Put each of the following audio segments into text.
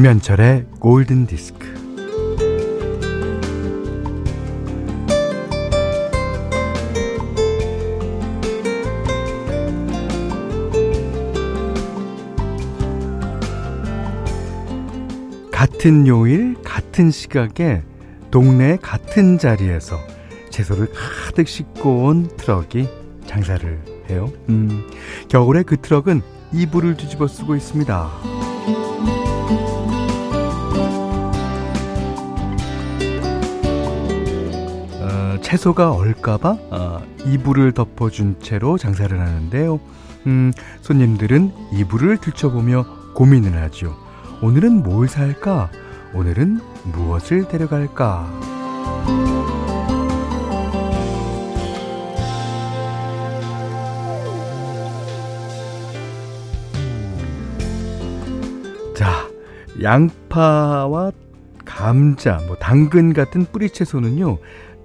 김현철의 골든 디스크. 같은 요일, 같은 시각에 동네 같은 자리에서 채소를 가득 싣고 온 트럭이 장사를 해요. 음, 겨울에 그 트럭은 이불을 뒤집어 쓰고 있습니다. 채소가 얼까봐 어, 이불을 덮어준 채로 장사를 하는데요. 음, 손님들은 이불을 들춰보며 고민을 하죠. 오늘은 뭘 살까? 오늘은 무엇을 데려갈까? 자, 양파와 감자, 뭐 당근 같은 뿌리 채소는요.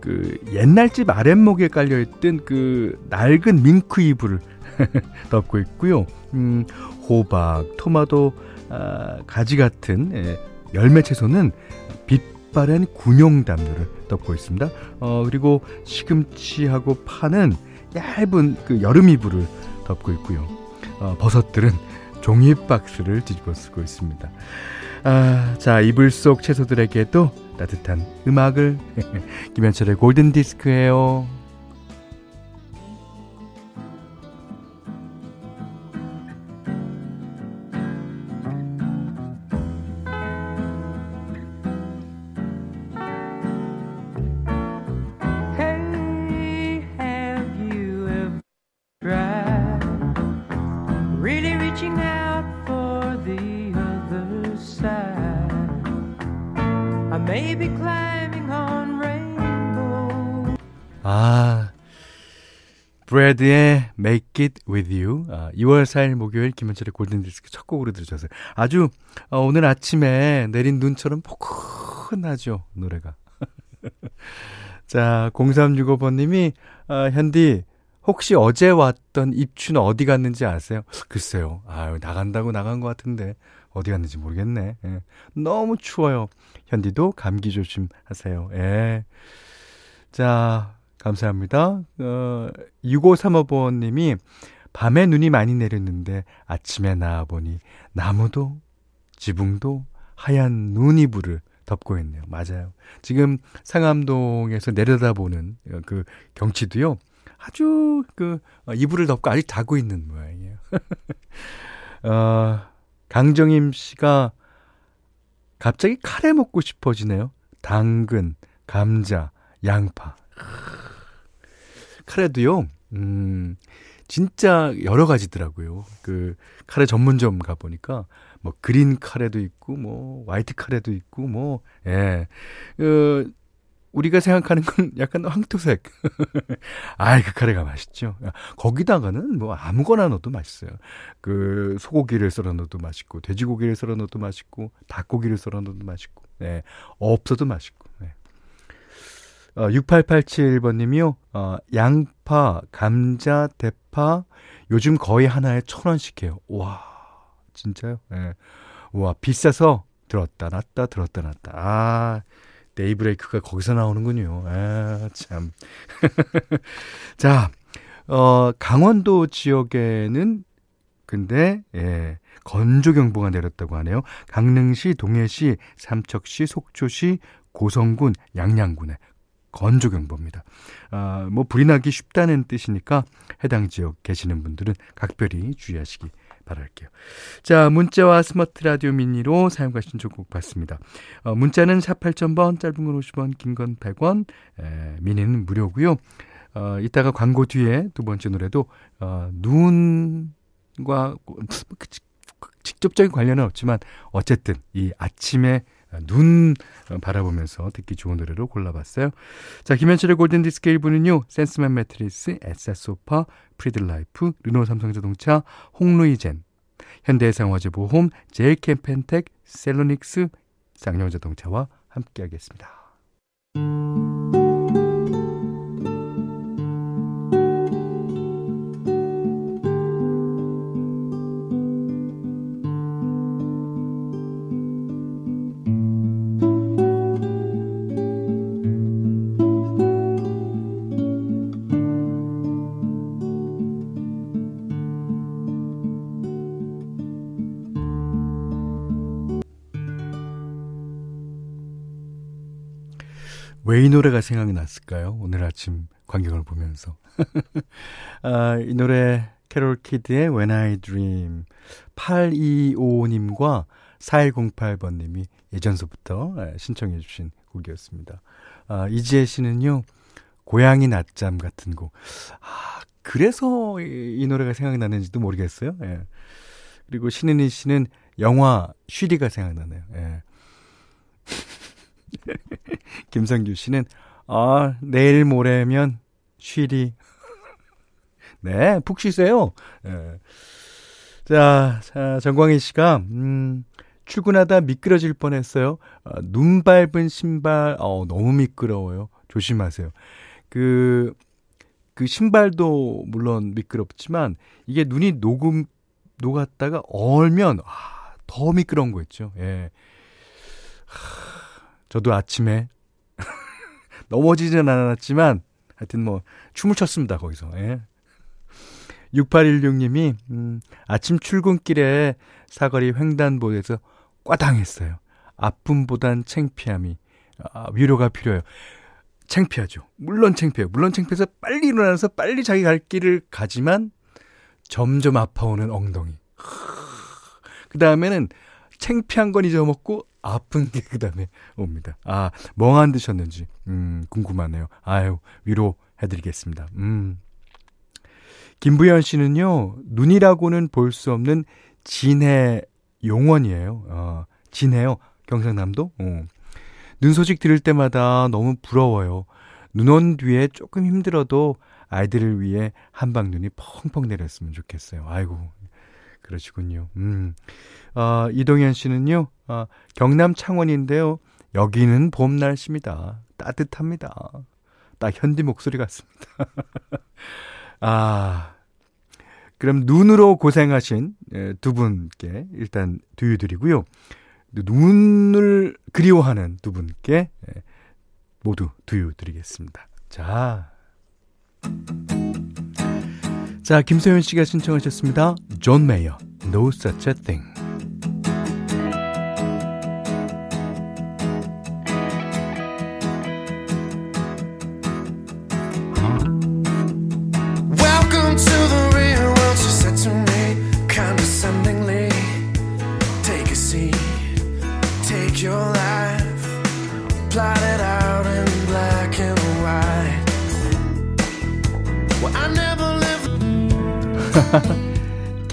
그 옛날 집 아랫목에 깔려 있던 그 낡은 밍크 이불을 덮고 있고요. 음, 호박, 토마토, 아, 가지 같은 예, 열매 채소는 빛바랜 군용 담요를 덮고 있습니다. 어, 그리고 시금치하고 파는 얇은 그 여름 이불을 덮고 있고요. 어, 버섯들은 종이 박스를 뒤집어 쓰고 있습니다. 아, 자, 이불 속 채소들에게도 따뜻한 음악을 김현철의 골든 디스크예요. 아, 브래드의 Make It With You. 아, 2월 4일 목요일 김현철의 골든디스크 첫 곡으로 들으셨어요. 아주 어, 오늘 아침에 내린 눈처럼 포근하죠, 노래가. 자, 0365번님이, 아, 현디, 혹시 어제 왔던 입춘 어디 갔는지 아세요? 글쎄요. 아유, 나간다고 나간 것 같은데, 어디 갔는지 모르겠네. 예. 너무 추워요. 현디도 감기 조심하세요. 예. 자, 감사합니다. 어, 6535번님이 밤에 눈이 많이 내렸는데 아침에 나와보니 나무도 지붕도 하얀 눈이 불을 덮고 있네요. 맞아요. 지금 상암동에서 내려다보는 그 경치도요. 아주 그 어, 이불을 덮고 아직 자고 있는 모양이에요. 어, 강정임 씨가 갑자기 카레 먹고 싶어지네요. 당근, 감자, 양파. 카레도요, 음, 진짜 여러 가지더라고요. 그, 카레 전문점 가 보니까, 뭐, 그린 카레도 있고, 뭐, 화이트 카레도 있고, 뭐, 예. 그, 우리가 생각하는 건 약간 황토색. 아이, 그 카레가 맛있죠. 거기다가는 뭐 아무거나 넣어도 맛있어요. 그 소고기를 썰어 넣어도 맛있고, 돼지고기를 썰어 넣어도 맛있고, 닭고기를 썰어 넣어도 맛있고, 네. 없어도 맛있고. 네. 어, 6887번님이요, 어, 양파, 감자, 대파, 요즘 거의 하나에 천 원씩 해요. 와, 진짜요? 예. 네. 와, 비싸서 들었다 놨다 들었다 놨다. 아, 데이브레이크가 거기서 나오는군요. 아, 참. 자, 어, 강원도 지역에는 근데, 예, 건조 경보가 내렸다고 하네요. 강릉시, 동해시, 삼척시, 속초시, 고성군, 양양군에 건조 경보입니다. 아, 뭐, 불이 나기 쉽다는 뜻이니까 해당 지역 계시는 분들은 각별히 주의하시기 바랄게요. 자, 문자와 스마트 라디오 미니로 사용과 신청곡 받습니다. 어, 문자는 샵 8000번, 짧은 건 50원, 긴 건 100원, 에, 미니는 무료고요. 어, 이따가 광고 뒤에 두 번째 노래도 어, 눈과 직접적인 관련은 없지만 어쨌든 이 아침에 눈 바라보면서 듣기 좋은 노래로 골라봤어요. 자, 김현철의 골든디스크 1부는요. 센스맘 매트리스, 에싸소파, 프리드라이프, 르노 삼성자동차, 홍루이젠, 현대해상화재보험, 제일캠펜텍, 셀로닉스, 쌍용자동차와 함께하겠습니다. 왜 이 노래가 생각이 났을까요? 오늘 아침 광경을 보면서. 아, 이 노래 캐롤 키드의 When I Dream 8255님과 4108번님이 예전서부터 예, 신청해 주신 곡이었습니다. 아, 이지혜 씨는요, 고양이 낮잠 같은 곡. 아, 그래서 이, 이 노래가 생각이 나는지도 모르겠어요. 예. 그리고 신은희 씨는 영화 쉬리가 생각나네요. 예. 김성규 씨는 아, 내일 모레면 쉬리. 네, 푹 쉬세요. 예. 자, 자, 정광희 씨가, 음, 출근하다 미끄러질 뻔했어요. 아, 눈 밟은 신발, 어, 너무 미끄러워요. 조심하세요. 그, 그 신발도 물론 미끄럽지만, 이게 눈이 녹음, 녹았다가 얼면, 아, 더 미끄러운 거 있죠. 예. 하, 저도 아침에 넘어지진 않았지만, 하여튼 뭐, 춤을 췄습니다, 거기서. 예. 6816님이, 음, 아침 출근길에 사거리 횡단보도에서 꽈당했어요. 아픔보단 창피함이, 아, 위로가 필요해요. 창피하죠. 물론 창피해요. 물론 창피해서 빨리 일어나서 빨리 자기 갈 길을 가지만 점점 아파오는 엉덩이. 그 다음에는 창피한 건 잊어먹고 아픈 게 그 다음에 옵니다. 아, 멍 안 드셨는지, 음, 궁금하네요. 아유, 위로해 드리겠습니다. 음. 김부현 씨는요, 눈이라고는 볼 수 없는 진해 용원이에요. 어, 진해요. 경상남도. 어. 눈 소식 들을 때마다 너무 부러워요. 눈 온 뒤에 조금 힘들어도 아이들을 위해 한방 눈이 펑펑 내렸으면 좋겠어요. 아이고, 그러시군요. 음. 어, 이동현 씨는요, 어, 경남 창원인데요. 여기는 봄 날씨입니다. 따뜻합니다. 딱 현디 목소리 같습니다. 아, 그럼 눈으로 고생하신 예, 두 분께 일단 두유 드리고요. 눈을 그리워하는 두 분께 예, 모두 두유 드리겠습니다. 자. 자, 김소연 씨가 신청하셨습니다. 존 메이어, No Such a Thing.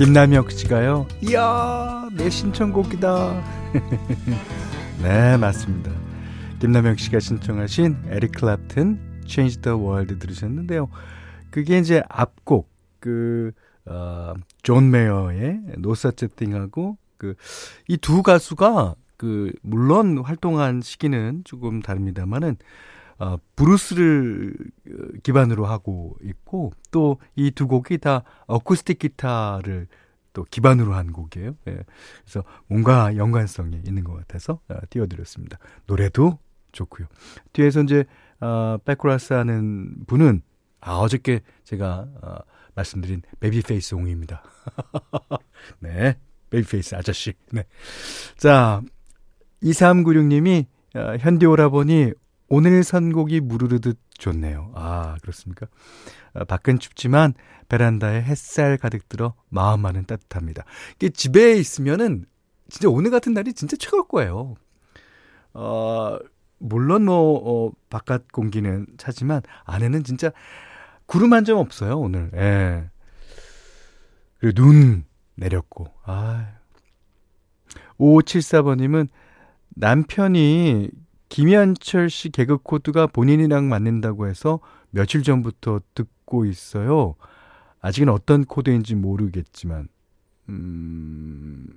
김남혁 씨가요. 이야, 내 신청곡이다. 네, 맞습니다. 김남혁 씨가 신청하신 에릭 클랩튼 Change the World 들으셨는데요. 그게 이제 앞곡 그 어, 존 메이어의 Thing하고 그 이 두 가수가 그 물론 활동한 시기는 조금 다릅니다만은 어, 블루스를 어, 기반으로 하고 있고 또 이 두 곡이 다 어쿠스틱 기타를 또 기반으로 한 곡이에요. 예. 그래서 뭔가 연관성이 있는 것 같아서 어, 띄워드렸습니다. 노래도 좋고요. 뒤에서 이제 어, 백코러스 하는 분은 아 어저께 제가 어, 말씀드린 베이비페이스 옹입니다. 네, 베이비페이스 아저씨. 네, 자 2396님이 어, 현디 오라보니 오늘 선곡이 무르르듯 좋네요. 아, 그렇습니까? 아, 밖은 춥지만 베란다에 햇살 가득 들어 마음만은 따뜻합니다. 이게 집에 있으면은 진짜 오늘 같은 날이 진짜 최고일 거예요. 어, 물론 뭐, 어, 바깥 공기는 차지만 안에는 진짜 구름 한 점 없어요, 오늘. 예. 그리고 눈 내렸고, 아. 5574번님은 남편이 김현철 씨 개그 코드가 본인이랑 맞는다고 해서 며칠 전부터 듣고 있어요. 아직은 어떤 코드인지 모르겠지만, 음,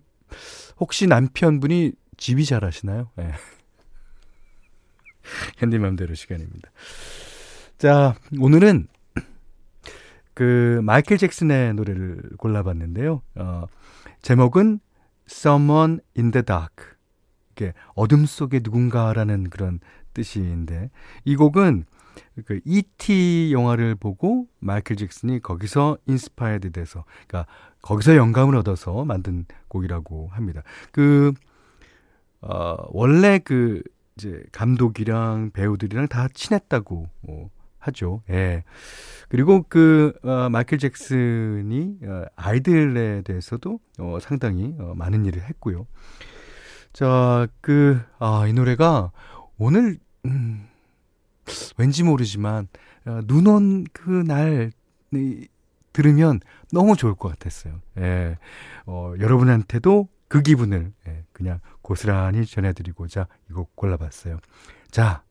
혹시 남편분이 집이 잘 하시나요? 네. 현디 맘대로 시간입니다. 자, 오늘은 그 마이클 잭슨의 노래를 골라봤는데요. 어, 제목은 Someone in the Dark. 이렇게 어둠 속에 누군가라는 그런 뜻인데 이 곡은 그 E.T. 영화를 보고 마이클 잭슨이 거기서 inspired 돼서 그러니까 거기서 영감을 얻어서 만든 곡이라고 합니다. 그 어, 원래 그 이제 감독이랑 배우들이랑 다 친했다고 뭐 하죠. 예. 그리고 그 어, 마이클 잭슨이 어, 아이들에 대해서도 어, 상당히 어, 많은 일을 했고요. 자, 그, 아, 이 노래가 오늘, 음, 왠지 모르지만, 어, 눈온 그 날, 들으면 너무 좋을 것 같았어요. 예. 어, 여러분한테도 그 기분을, 예, 그냥 고스란히 전해드리고자 이 곡 골라봤어요. 자,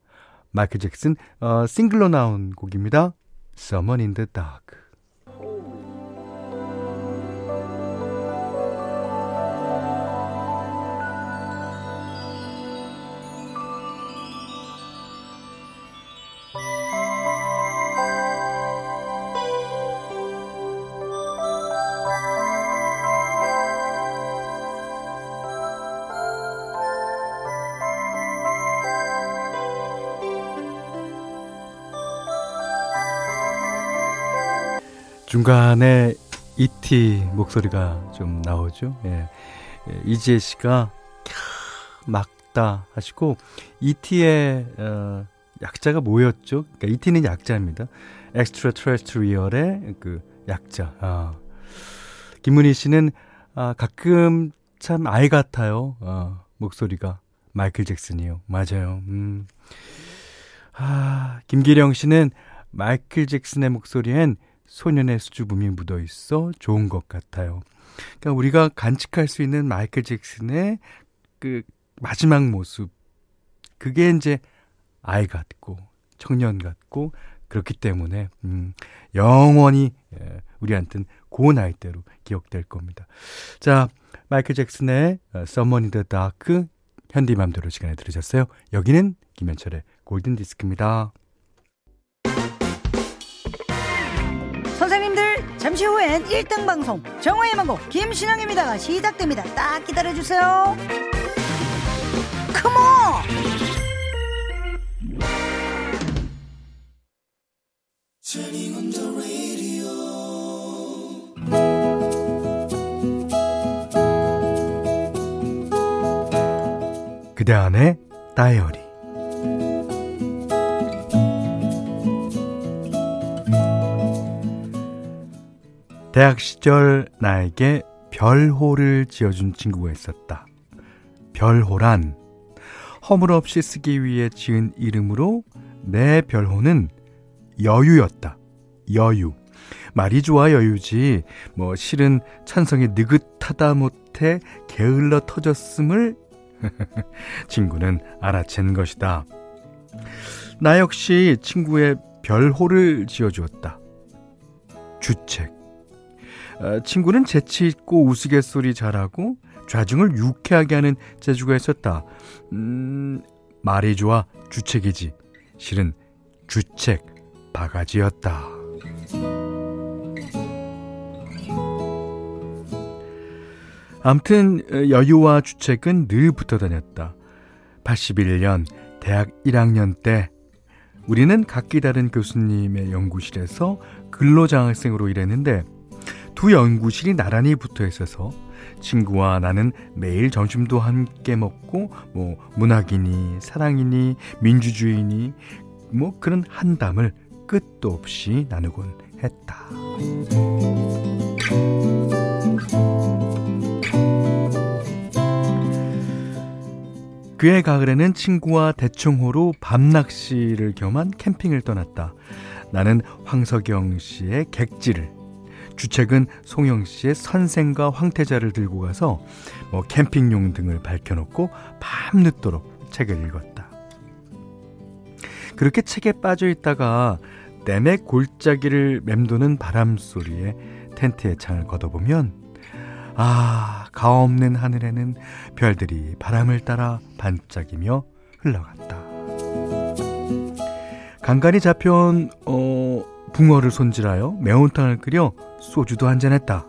마이클 잭슨, 어, 싱글로 나온 곡입니다. Someone in the Dark. 중간에 E.T. 목소리가 좀 나오죠. 예. 예, 이지혜 씨가 맞다 하시고 E.T.의 어, 약자가 뭐였죠? 그러니까 E.T.는 약자입니다. Extra-Terrestrial의 그 약자. 아. 김문희 씨는 아, 가끔 참 아이 같아요. 어, 목소리가 마이클 잭슨이요. 맞아요. 음. 아, 김기령 씨는 마이클 잭슨의 목소리엔 소년의 수줍음이 묻어 있어 좋은 것 같아요. 그러니까 우리가 간직할 수 있는 마이클 잭슨의 그 마지막 모습 그게 이제 아이 같고 청년 같고 그렇기 때문에 음, 영원히 예, 우리한테는 고 나이대로 기억될 겁니다. 자, 마이클 잭슨의 Someone in the Dark 현디맘대로 시간에 들으셨어요. 여기는 김현철의 골든 디스크입니다. 잠시 후엔 1등 방송 정화의 망곡 김신영입니다가 시작됩니다. 딱 기다려주세요. 그대 안의 다이어리 대학 시절 나에게 별호를 지어준 친구가 있었다. 별호란 허물 없이 쓰기 위해 지은 이름으로 내 별호는 여유였다. 여유. 말이 좋아 여유지. 뭐 실은 찬성이 느긋하다 못해 게을러 터졌음을 친구는 알아챈 것이다. 나 역시 친구의 별호를 지어주었다. 주책. 어, 친구는 재치 있고 우스갯소리 잘하고 좌중을 유쾌하게 하는 재주가 있었다. 음, 말이 좋아 주책이지. 실은 주책 바가지였다. 암튼 어, 여유와 주책은 늘 붙어 다녔다. 81년 대학 1학년 때 우리는 각기 다른 교수님의 연구실에서 근로장학생으로 일했는데 두 연구실이 나란히 붙어 있어서 친구와 나는 매일 점심도 함께 먹고 뭐 문학이니 사랑이니 민주주의니 뭐 그런 한담을 끝도 없이 나누곤 했다. 그해 가을에는 친구와 대청호로 밤낚시를 겸한 캠핑을 떠났다. 나는 황석영 씨의 객지를 주책은 송영 씨의 선생과 황태자를 들고 가서 뭐 캠핑용 등을 밝혀놓고 밤늦도록 책을 읽었다. 그렇게 책에 빠져 있다가 내내 골짜기를 맴도는 바람 소리에 텐트의 창을 걷어보면 아 가없는 하늘에는 별들이 바람을 따라 반짝이며 흘러갔다. 간간히 잡혀온 어, 붕어를 손질하여 매운탕을 끓여 소주도 한잔했다.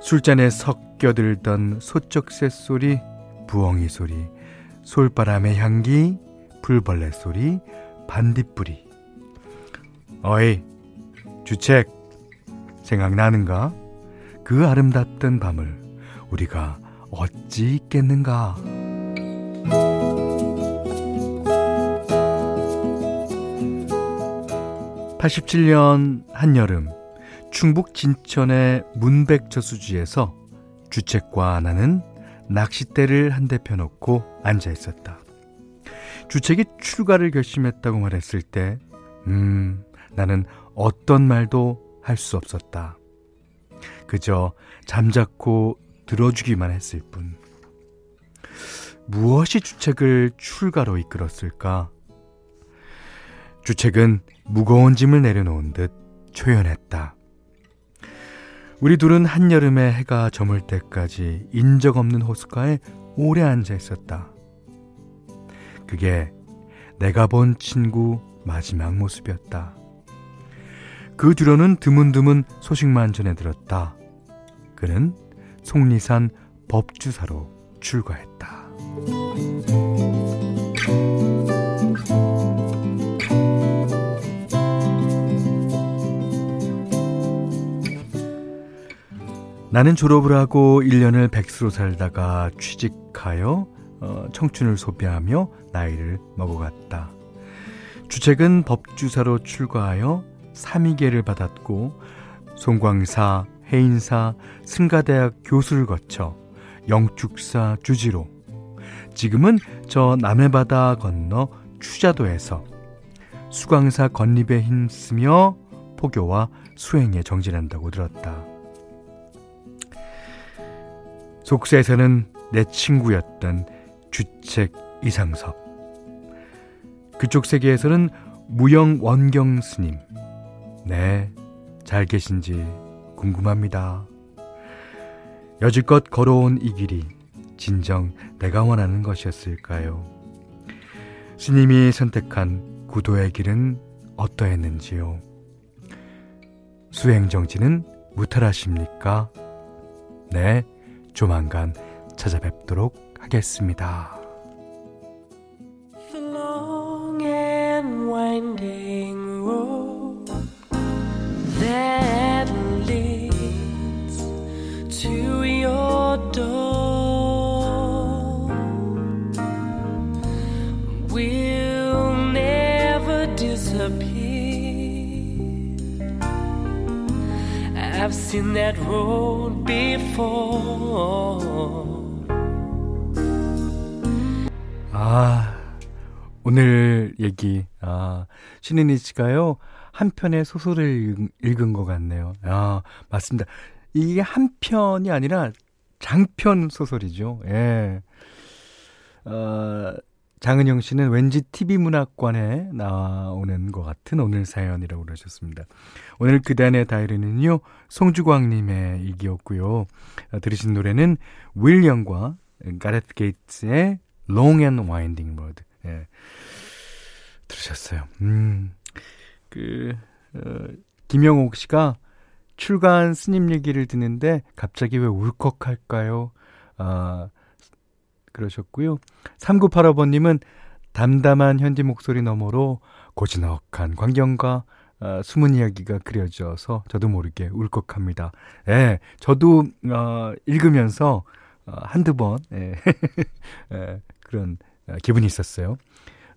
술잔에 섞여들던 소쩍 새 소리, 부엉이 소리, 솔바람의 향기, 불벌레 소리, 반딧불이. 어이, 주책, 생각나는가? 그 아름답던 밤을 우리가 어찌 있겠는가? 87년 한여름 충북 진천의 문백저수지에서 주책과 나는 낚싯대를 한 대 펴놓고 앉아 있었다. 주책이 출가를 결심했다고 말했을 때, 음, 나는 어떤 말도 할 수 없었다. 그저 잠자코 들어주기만 했을 뿐. 무엇이 주책을 출가로 이끌었을까? 주책은 무거운 짐을 내려놓은 듯 초연했다. 우리 둘은 한여름에 해가 저물 때까지 인적 없는 호숫가에 오래 앉아 있었다. 그게 내가 본 친구 마지막 모습이었다. 그 뒤로는 드문드문 소식만 전해 들었다. 그는 속리산 법주사로 출가했다. 나는 졸업을 하고 1년을 백수로 살다가 취직하여 어, 청춘을 소비하며 나이를 먹어갔다. 주책은 법주사로 출가하여 삼위계를 받았고 송광사, 해인사, 승가대학 교수를 거쳐 영축사 주지로 지금은 저 남해바다 건너 추자도에서 수광사 건립에 힘쓰며 포교와 수행에 정진한다고 들었다. 속세에서는 내 친구였던 주책 이상섭. 그쪽 세계에서는 무영 원경 스님. 네, 잘 계신지 궁금합니다. 여지껏 걸어온 이 길이 진정 내가 원하는 것이었을까요? 스님이 선택한 구도의 길은 어떠했는지요? 수행 정지는 무탈하십니까? 네, 조만간 찾아뵙도록 하겠습니다. 얘기, 아, 신인희 씨가요, 한 편의 소설을 읽 은 것 같네요. 아, 맞습니다. 이게 한 편이 아니라 장편 소설이죠. 예. 어, 장은영 씨는 왠지 TV 문학관에 나오는 것 같은 오늘 사연이라고 그러셨습니다. 오늘 그단의 다이리는요, 송주광님의 일기였고요. 어, 들으신 노래는 윌리엄과 가레트 게이츠의 Long and Winding Road. 예. 들으셨어요. 음, 그, 어, 김영옥 씨가 출간 스님 얘기를 듣는데 갑자기 왜 울컥할까요? 아, 그러셨고요. 3985번님은 담담한 현지 목소리 너머로 고즈넉한 광경과 어, 숨은 이야기가 그려져서 저도 모르게 울컥합니다. 예, 저도 어, 읽으면서 어, 한두 번 예, 예, 그런 어, 기분이 있었어요.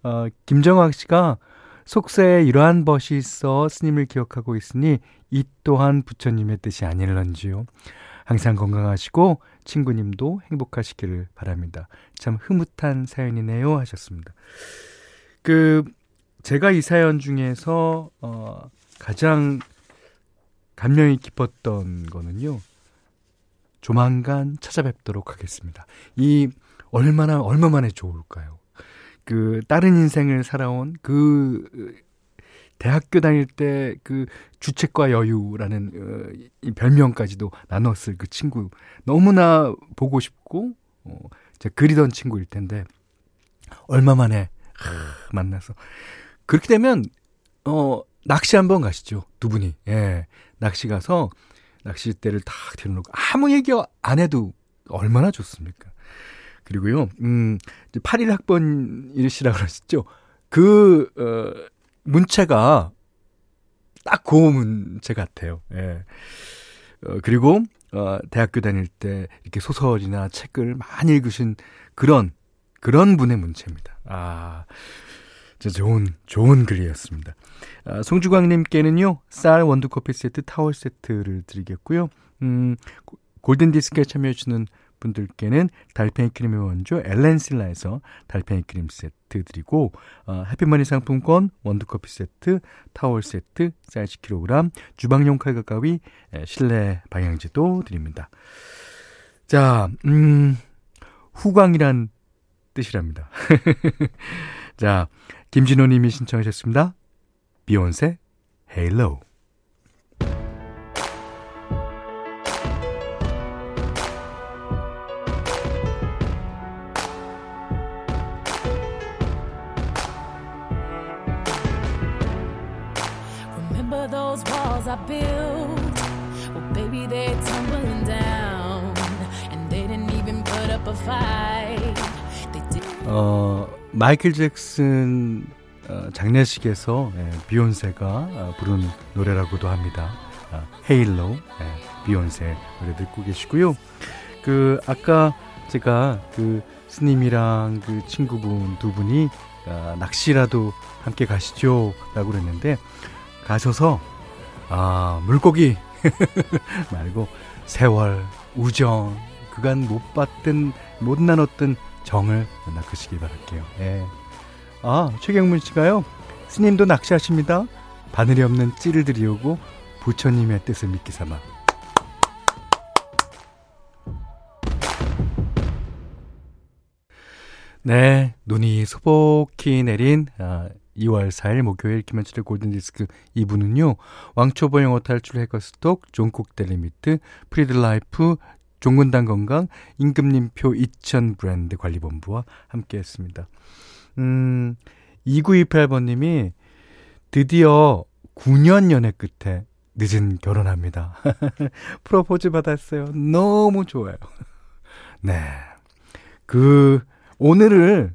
어, 김정학 씨가 속세에 이러한 벗이 있어 스님을 기억하고 있으니 이 또한 부처님의 뜻이 아닐런지요. 항상 건강하시고 친구님도 행복하시기를 바랍니다. 참 흐뭇한 사연이네요 하셨습니다. 그 제가 이 사연 중에서 어 가장 감명이 깊었던 거는요. 조만간 찾아뵙도록 하겠습니다. 이 얼마나 얼마만에 좋을까요? 그 다른 인생을 살아온 그 대학교 다닐 때 그 주책과 여유라는 어, 이 별명까지도 나눴을 그 친구. 너무나 보고 싶고 어, 제가 그리던 친구일 텐데 얼마 만에 하, 만나서. 그렇게 되면 어 낚시 한번 가시죠 두 분이. 예. 낚시 가서 낚싯대를 탁 들어놓고 아무 얘기 안 해도 얼마나 좋습니까 그리고요 음 8일 학번이시라 그러셨죠 그 어, 문체가 딱 고음 문체 같아요. 예. 어, 그리고 어, 대학교 다닐 때 이렇게 소설이나 책을 많이 읽으신 그런 그런 분의 문체입니다. 아저 좋은, 좋은 글이었습니다. 아, 송주광님께는요, 쌀 원두커피 세트, 타월 세트를 드리겠고요. 음, 골든디스크에 참여해주시는 분들께는 달팽이 크림의 원조 엘렌실라에서 달팽이 크림 세트 드리고 어, 해피머니 상품권 원두커피 세트 타월 세트 쌀 10kg 주방용 칼과 가위 실내 방향제도 드립니다. 자, 음, 후광이란 뜻이랍니다. 자, 김진호 님이 신청하셨습니다. 비욘세, 헤일로. 어, 마이클 잭슨 어, 장례식에서 예, 비욘세가 어, 부른 노래라고도 합니다. 아, 헤일로 예, 비욘세 노래 듣고 계시고요. 그 아까 제가 그 스님이랑 그 친구분 두 분이 아, 낚시라도 함께 가시죠라고 그랬는데 가셔서 아 물고기 말고 세월 우정 그간 못 봤던 못 나눴던 정을 낚으시길 바랄게요. 예. 아, 최경문 씨가요. 스님도 낚시하십니다. 바늘이 없는 찌를 들이오고 부처님의 뜻을 믿기 삼아. 네, 눈이 소복히 내린 아, 2월 4일 목요일 김현철의 골든디스크 2부는요. 왕초보 영어 탈출 해커스톡, 존쿡 델리미트, 프리드라이프, 종근당 건강, 임금님표 2000 브랜드 관리본부와 함께 했습니다. 음, 2928번님이 드디어 9년 연애 끝에 늦은 결혼합니다. 프로포즈 받았어요. 너무 좋아요. 네. 그, 오늘을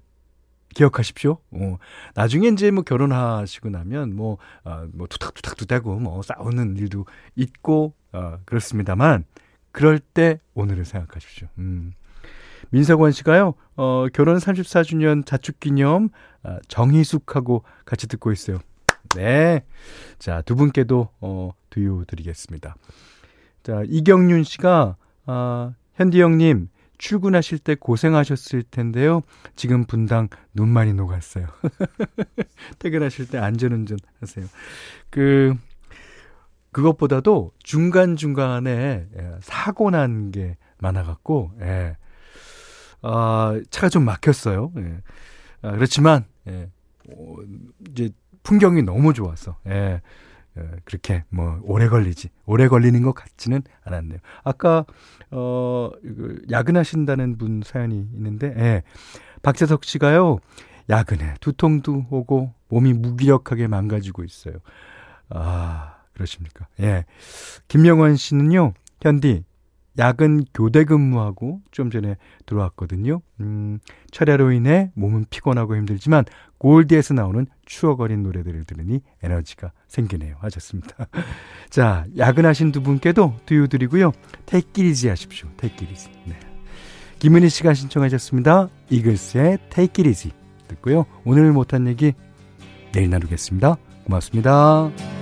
기억하십시오. 어, 나중에 이제 뭐 결혼하시고 나면 뭐, 어, 뭐 투탁투탁도 되고 뭐 싸우는 일도 있고, 어, 그렇습니다만, 그럴 때 오늘을 생각하십시오. 음. 민석원 씨가요, 어, 결혼 34주년 자축 기념, 아, 정희숙하고 같이 듣고 있어요. 네. 자, 두 분께도, 어, 두유 드리겠습니다. 자, 이경윤 씨가, 아, 현디 형님, 출근하실 때 고생하셨을 텐데요. 지금 분당 눈 많이 녹았어요. 퇴근하실 때 안전운전 하세요. 그, 그것보다도 중간중간에 예, 사고 난 게 많아갖고, 예. 아, 차가 좀 막혔어요. 예. 아, 그렇지만, 예. 어, 이제 풍경이 너무 좋아서, 예. 예, 그렇게 뭐 오래 걸리지 오래 걸리는 것 같지는 않았네요. 아까 어 야근하신다는 분 사연이 있는데 예. 박재석 씨가요 야근에 두통도 오고 몸이 무기력하게 망가지고 있어요. 아 그러십니까? 예. 김명원 씨는요, 현디, 야근 교대 근무하고 좀 전에 들어왔거든요. 음, 철야로 인해 몸은 피곤하고 힘들지만 골디에서 나오는 추억 어린 노래들을 들으니 에너지가 생기네요. 하셨습니다. 자, 야근하신 두 분께도 두유 드리고요. 태끼리지 하십시오. 태끼리지. 네. 김은희 씨가 신청하셨습니다. 이글스의 태끼리지 듣고요. 오늘 못한 얘기 내일 나누겠습니다. 고맙습니다.